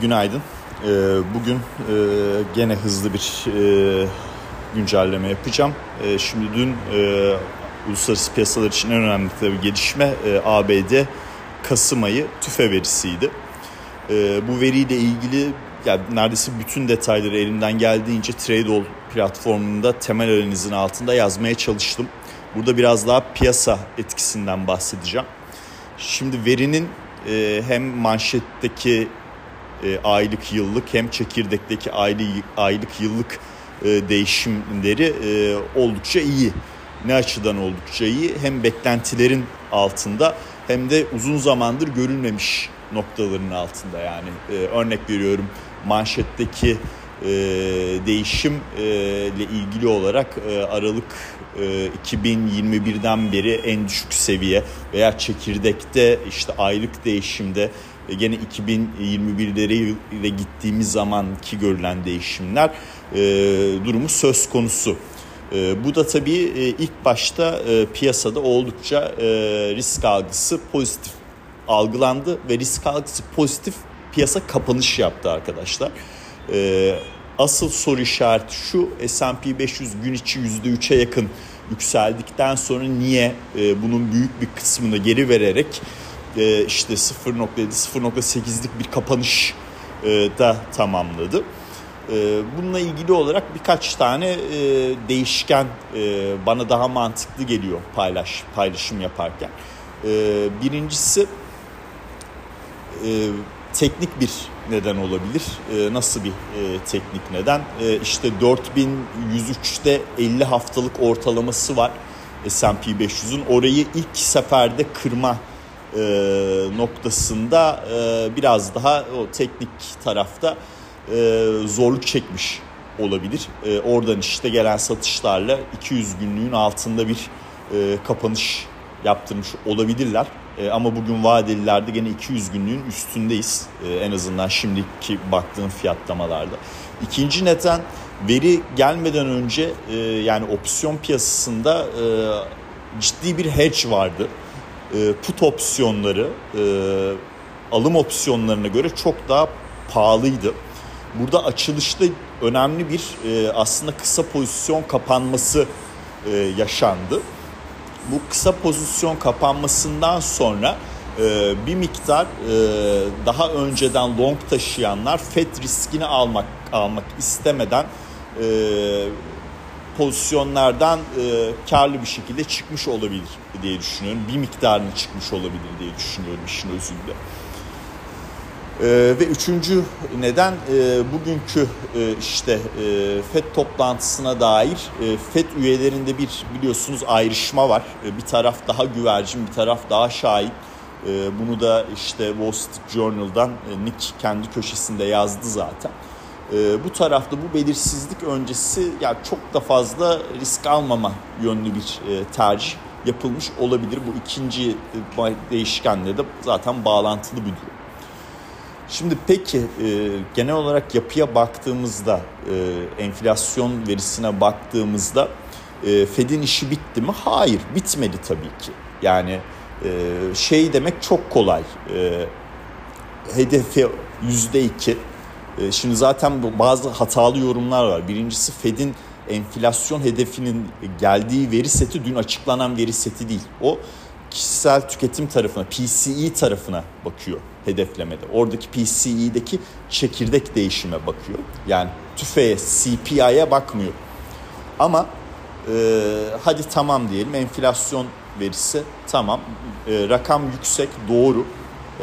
Günaydın. Ee, bugün e, gene hızlı bir e, güncelleme yapacağım. E, şimdi dün uluslararası piyasalar için en önemli tabii gelişme ABD Kasım ayı tüfe verisiydi. Bu veriyle ilgili yani neredeyse bütün detayları elimden geldiğince Tradeall platformunda temel analizin altında yazmaya çalıştım. Burada biraz daha piyasa etkisinden bahsedeceğim. Şimdi verinin hem manşetteki e, aylık yıllık hem çekirdekteki aylık aylık yıllık e, değişimleri e, oldukça iyi. Ne açıdan oldukça iyi? Hem beklentilerin altında hem de uzun zamandır görülmemiş noktaların altında yani. E, örnek veriyorum manşetteki e, değişim e, ilgili olarak e, Aralık e, 2021'den beri en düşük seviye veya çekirdekte işte aylık değişimde gene 2021'lere ile gittiğimiz zamanki görülen değişimler e, durumu söz konusu. E, bu da tabii e, ilk başta e, piyasada oldukça e, risk algısı pozitif algılandı ve risk algısı pozitif piyasa kapanış yaptı arkadaşlar. E, asıl soru işareti şu S&P 500 gün içi %3'e yakın yükseldikten sonra niye e, bunun büyük bir kısmını geri vererek e, işte 0.7 0.8'lik bir kapanış e, da tamamladı. E, bununla ilgili olarak birkaç tane e, değişken e, bana daha mantıklı geliyor paylaş paylaşım yaparken. E, birincisi e, teknik bir neden olabilir. E, nasıl bir e, teknik neden? E, işte 4103'te 50 haftalık ortalaması var S&P 500'ün. Orayı ilk seferde kırma e, noktasında e, biraz daha o teknik tarafta e, zorluk çekmiş olabilir. E, oradan işte gelen satışlarla 200 günlüğün altında bir e, kapanış yaptırmış olabilirler. E, ama bugün vadelilerde gene 200 günlüğün üstündeyiz. E, en azından şimdiki baktığım fiyatlamalarda. İkinci neden veri gelmeden önce e, yani opsiyon piyasasında e, ciddi bir hedge vardı e, put opsiyonları e, alım opsiyonlarına göre çok daha pahalıydı. Burada açılışta önemli bir e, aslında kısa pozisyon kapanması yaşandı. Bu kısa pozisyon kapanmasından sonra bir miktar daha önceden long taşıyanlar FED riskini almak almak istemeden pozisyonlardan e, karlı bir şekilde çıkmış olabilir diye düşünüyorum. Bir miktarını çıkmış olabilir diye düşünüyorum işin özünde. E, ve üçüncü neden e, bugünkü e, işte e, FED toplantısına dair e, FED üyelerinde bir biliyorsunuz ayrışma var. E, bir taraf daha güvercin, bir taraf daha şahit. E, bunu da işte Wall Street Journal'dan e, Nick kendi köşesinde yazdı zaten. E, bu tarafta bu belirsizlik öncesi yani çok da fazla risk almama yönlü bir e, tercih yapılmış olabilir. Bu ikinci e, değişkenle de zaten bağlantılı bir durum. Şimdi peki e, genel olarak yapıya baktığımızda, enflasyon verisine baktığımızda Fed'in işi bitti mi? Hayır, bitmedi tabii ki. Yani şey demek çok kolay. E, hedefi yüzde iki, ee, şimdi zaten bazı hatalı yorumlar var. Birincisi Fed'in enflasyon hedefinin geldiği veri seti dün açıklanan veri seti değil. O kişisel tüketim tarafına, PCE tarafına bakıyor hedeflemede. Oradaki PCE'deki çekirdek değişime bakıyor. Yani tüfeğe, CPI'ye bakmıyor. Ama e, hadi tamam diyelim enflasyon verisi tamam. E, rakam yüksek, doğru.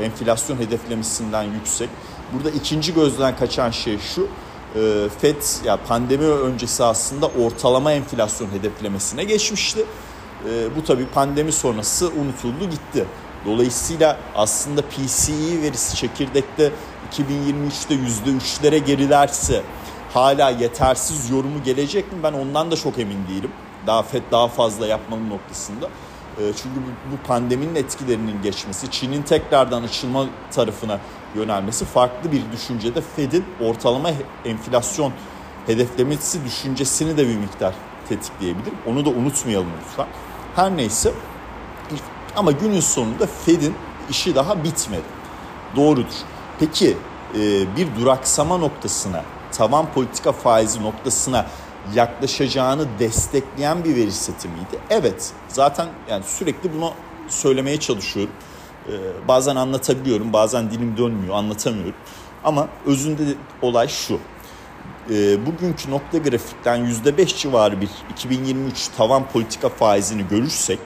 Enflasyon hedeflemesinden yüksek. Burada ikinci gözden kaçan şey şu. E, FED ya pandemi öncesi aslında ortalama enflasyon hedeflemesine geçmişti. E, bu tabii pandemi sonrası unutuldu gitti. Dolayısıyla aslında PCE verisi çekirdekte 2023'te %3'lere gerilerse hala yetersiz yorumu gelecek mi? Ben ondan da çok emin değilim. Daha FED daha fazla yapmanın noktasında. E, çünkü bu pandeminin etkilerinin geçmesi, Çin'in tekrardan açılma tarafına yönelmesi farklı bir düşüncede Fed'in ortalama enflasyon hedeflemesi düşüncesini de bir miktar tetikleyebilir. Onu da unutmayalım lütfen. Her neyse ama günün sonunda Fed'in işi daha bitmedi. Doğrudur. Peki bir duraksama noktasına, tavan politika faizi noktasına yaklaşacağını destekleyen bir veri seti miydi? Evet. Zaten yani sürekli bunu söylemeye çalışıyorum. Ee, bazen anlatabiliyorum, bazen dilim dönmüyor, anlatamıyorum. Ama özünde olay şu. Ee, bugünkü nokta grafikten %5 civarı bir 2023 tavan politika faizini görürsek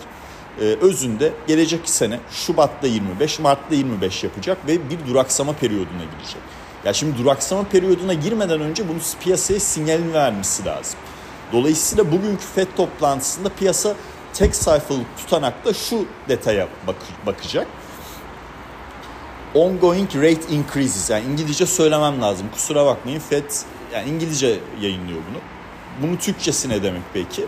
e, özünde gelecek sene Şubat'ta 25, Mart'ta 25 yapacak ve bir duraksama periyoduna girecek. Ya şimdi duraksama periyoduna girmeden önce bunu piyasaya sinyalini vermesi lazım. Dolayısıyla bugünkü FED toplantısında piyasa tek sayfalık tutanakta şu detaya bak bakacak. Ongoing rate increases yani İngilizce söylemem lazım. Kusura bakmayın FED yani İngilizce yayınlıyor bunu. Bunu Türkçesi ne demek peki?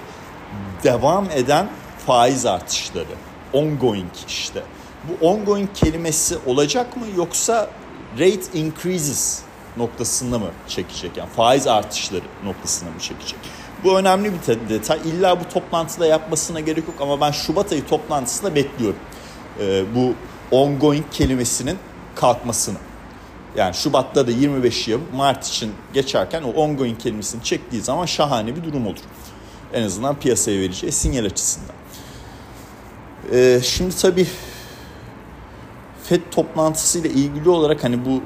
Devam eden faiz artışları. Ongoing işte. Bu ongoing kelimesi olacak mı yoksa rate increases noktasında mı çekecek? Yani faiz artışları noktasına mı çekecek? Bu önemli bir detay. İlla bu toplantıda yapmasına gerek yok ama ben Şubat ayı toplantısında bekliyorum. Ee, bu ongoing kelimesinin kalkmasını. Yani Şubat'ta da 25'i yapıp Mart için geçerken o ongoing kelimesini çektiği zaman şahane bir durum olur. En azından piyasaya vereceği sinyal açısından. Ee, şimdi tabii FED toplantısıyla ilgili olarak hani bu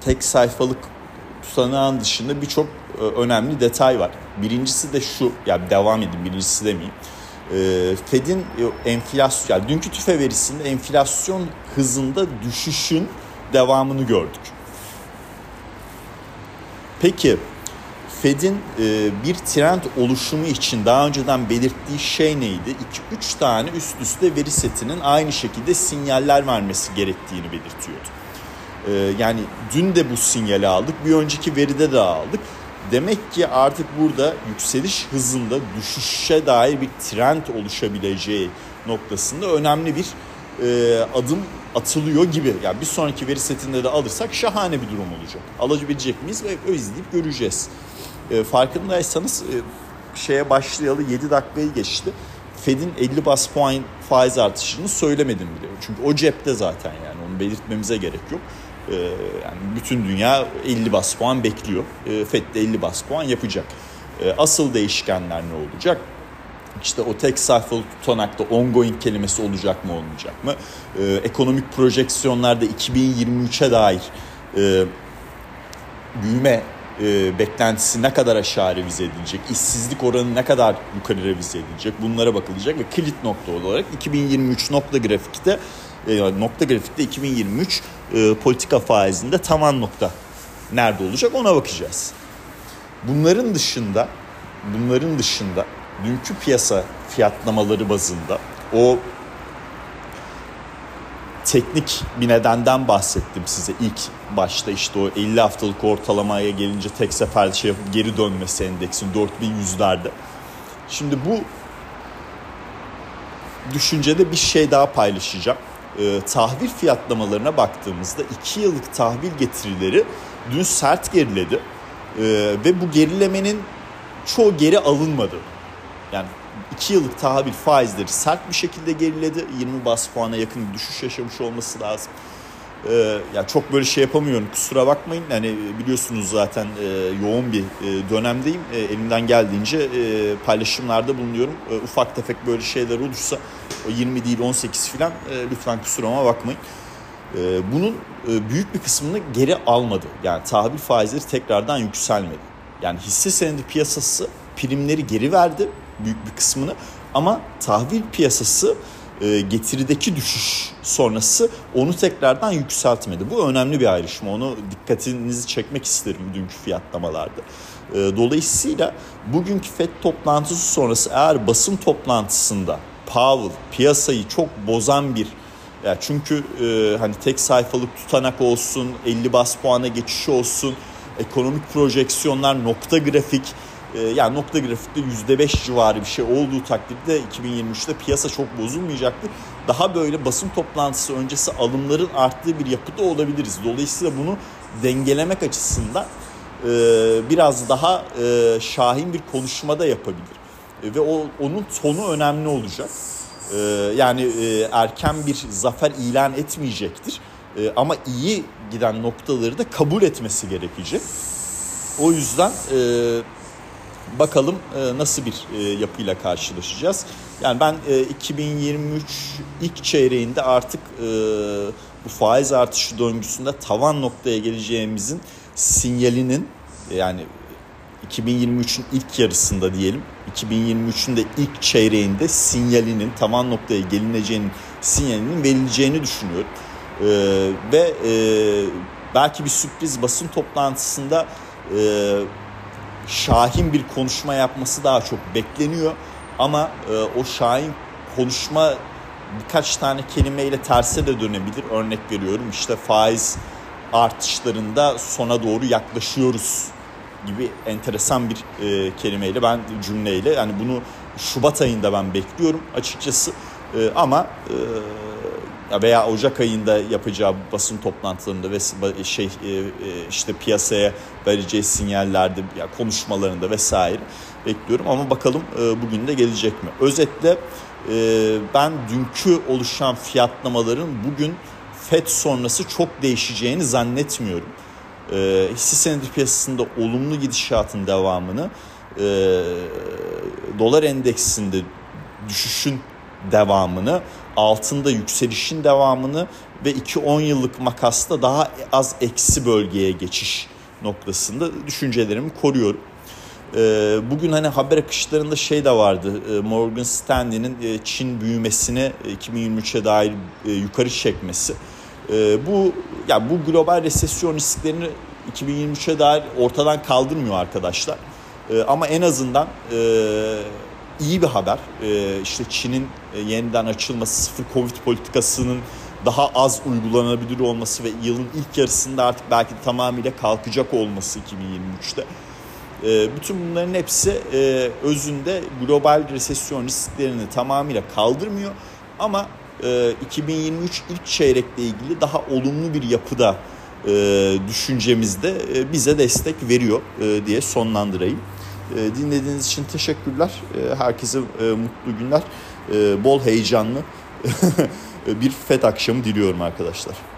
tek sayfalık tutanağın dışında birçok e, önemli detay var. Birincisi de şu, yani devam edin birincisi demeyeyim. E, Fed'in enflasyon, yani dünkü tüfe verisinde enflasyon hızında düşüşün devamını gördük. Peki Fed'in e, bir trend oluşumu için daha önceden belirttiği şey neydi? 2-3 tane üst üste veri setinin aynı şekilde sinyaller vermesi gerektiğini belirtiyordu. E, yani dün de bu sinyali aldık, bir önceki veride de aldık. Demek ki artık burada yükseliş hızında düşüşe dair bir trend oluşabileceği noktasında önemli bir e, adım atılıyor gibi. Yani bir sonraki veri setinde de alırsak şahane bir durum olacak. Alabilecek miyiz ve izleyip göreceğiz. E, farkındaysanız e, şeye başlayalı 7 dakikayı geçti. Fed'in 50 bas puan faiz artışını söylemedim bile. Çünkü o cepte zaten yani onu belirtmemize gerek yok. E, yani bütün dünya 50 bas puan bekliyor. E, Fed de 50 bas puan yapacak. E, asıl değişkenler ne olacak? İşte o tek sayfalık tutanakta ongoing kelimesi olacak mı olmayacak mı? Ee, ekonomik projeksiyonlarda 2023'e dair e, büyüme e, beklentisi ne kadar aşağı revize edilecek, işsizlik oranı ne kadar yukarı revize edilecek bunlara bakılacak ve kilit nokta olarak 2023 nokta grafikte e, nokta grafikte 2023 e, politika faizinde tavan nokta nerede olacak ona bakacağız. Bunların dışında bunların dışında dünkü piyasa fiyatlamaları bazında o teknik bir nedenden bahsettim size ilk başta işte o 50 haftalık ortalamaya gelince tek seferde şey geri dönmesi endeksin 4100'lerde. Şimdi bu düşüncede bir şey daha paylaşacağım. Ee, tahvil fiyatlamalarına baktığımızda 2 yıllık tahvil getirileri dün sert geriledi. Ee, ve bu gerilemenin çoğu geri alınmadı. Yani 2 yıllık tahvil faizleri sert bir şekilde geriledi. 20 bas puana yakın bir düşüş yaşamış olması lazım. Ee, ya çok böyle şey yapamıyorum kusura bakmayın. Hani biliyorsunuz zaten e, yoğun bir e, dönemdeyim. E, elimden geldiğince e, paylaşımlarda bulunuyorum. E, ufak tefek böyle şeyler olursa o 20 değil 18 falan e, lütfen kusuruma bakmayın. E, bunun e, büyük bir kısmını geri almadı. Yani tahvil faizleri tekrardan yükselmedi. Yani hisse senedi piyasası primleri geri verdi büyük bir kısmını ama tahvil piyasası e, getirideki düşüş sonrası onu tekrardan yükseltmedi. Bu önemli bir ayrışma. Onu dikkatinizi çekmek isterim dünkü fiyatlamalarda. E, dolayısıyla bugünkü FED toplantısı sonrası eğer basın toplantısında Powell piyasayı çok bozan bir ya çünkü e, hani tek sayfalık tutanak olsun, 50 bas puana geçiş olsun, ekonomik projeksiyonlar, nokta grafik yani nokta grafikte %5 civarı bir şey olduğu takdirde 2023'te piyasa çok bozulmayacaktır. Daha böyle basın toplantısı öncesi alımların arttığı bir yapıda olabiliriz. Dolayısıyla bunu dengelemek açısından e, biraz daha e, şahin bir konuşma da yapabilir. E, ve o onun tonu önemli olacak. Yani erken bir zafer ilan etmeyecektir. Ama iyi giden noktaları da kabul etmesi gerekecek. O yüzden bakalım e, nasıl bir e, yapıyla karşılaşacağız. Yani ben e, 2023 ilk çeyreğinde artık e, bu faiz artışı döngüsünde tavan noktaya geleceğimizin sinyalinin yani 2023'ün ilk yarısında diyelim 2023'ün de ilk çeyreğinde sinyalinin tavan noktaya gelineceğinin sinyalinin verileceğini düşünüyorum. Ee, ve e, belki bir sürpriz basın toplantısında e, Şahin bir konuşma yapması daha çok bekleniyor. Ama e, o Şahin konuşma birkaç tane kelimeyle terse de dönebilir. Örnek veriyorum işte faiz artışlarında sona doğru yaklaşıyoruz gibi enteresan bir e, kelimeyle ben cümleyle yani bunu Şubat ayında ben bekliyorum açıkçası e, ama e, veya Ocak ayında yapacağı basın toplantılarında ve şey e, e, işte piyasaya vereceği sinyallerde ya konuşmalarında vesaire bekliyorum ama bakalım e, bugün de gelecek mi? Özetle ben dünkü oluşan fiyatlamaların bugün FED sonrası çok değişeceğini zannetmiyorum hisse senedi piyasasında olumlu gidişatın devamını dolar endeksinde düşüşün devamını altında yükselişin devamını ve 2-10 yıllık makasta daha az eksi bölgeye geçiş noktasında düşüncelerimi koruyorum. Ee, bugün hani haber akışlarında şey de vardı. Ee, Morgan Stanley'nin e, Çin büyümesini 2023'e dair e, yukarı çekmesi. E, bu ya bu global resesyon risklerini 2023'e dair ortadan kaldırmıyor arkadaşlar. E, ama en azından e, iyi bir haber. E, işte Çin'in e, yeniden açılması, sıfır Covid politikasının daha az uygulanabilir olması ve yılın ilk yarısında artık belki tamamıyla kalkacak olması 2023'te. E, bütün bunların hepsi e, özünde global resesyon risklerini tamamıyla kaldırmıyor ama 2023 ee, ilk çeyrekle ilgili daha olumlu bir yapıda e, düşüncemizde e, bize destek veriyor e, diye sonlandırayım. Dinlediğiniz için teşekkürler. Herkese mutlu günler. Bol heyecanlı bir FED akşamı diliyorum arkadaşlar.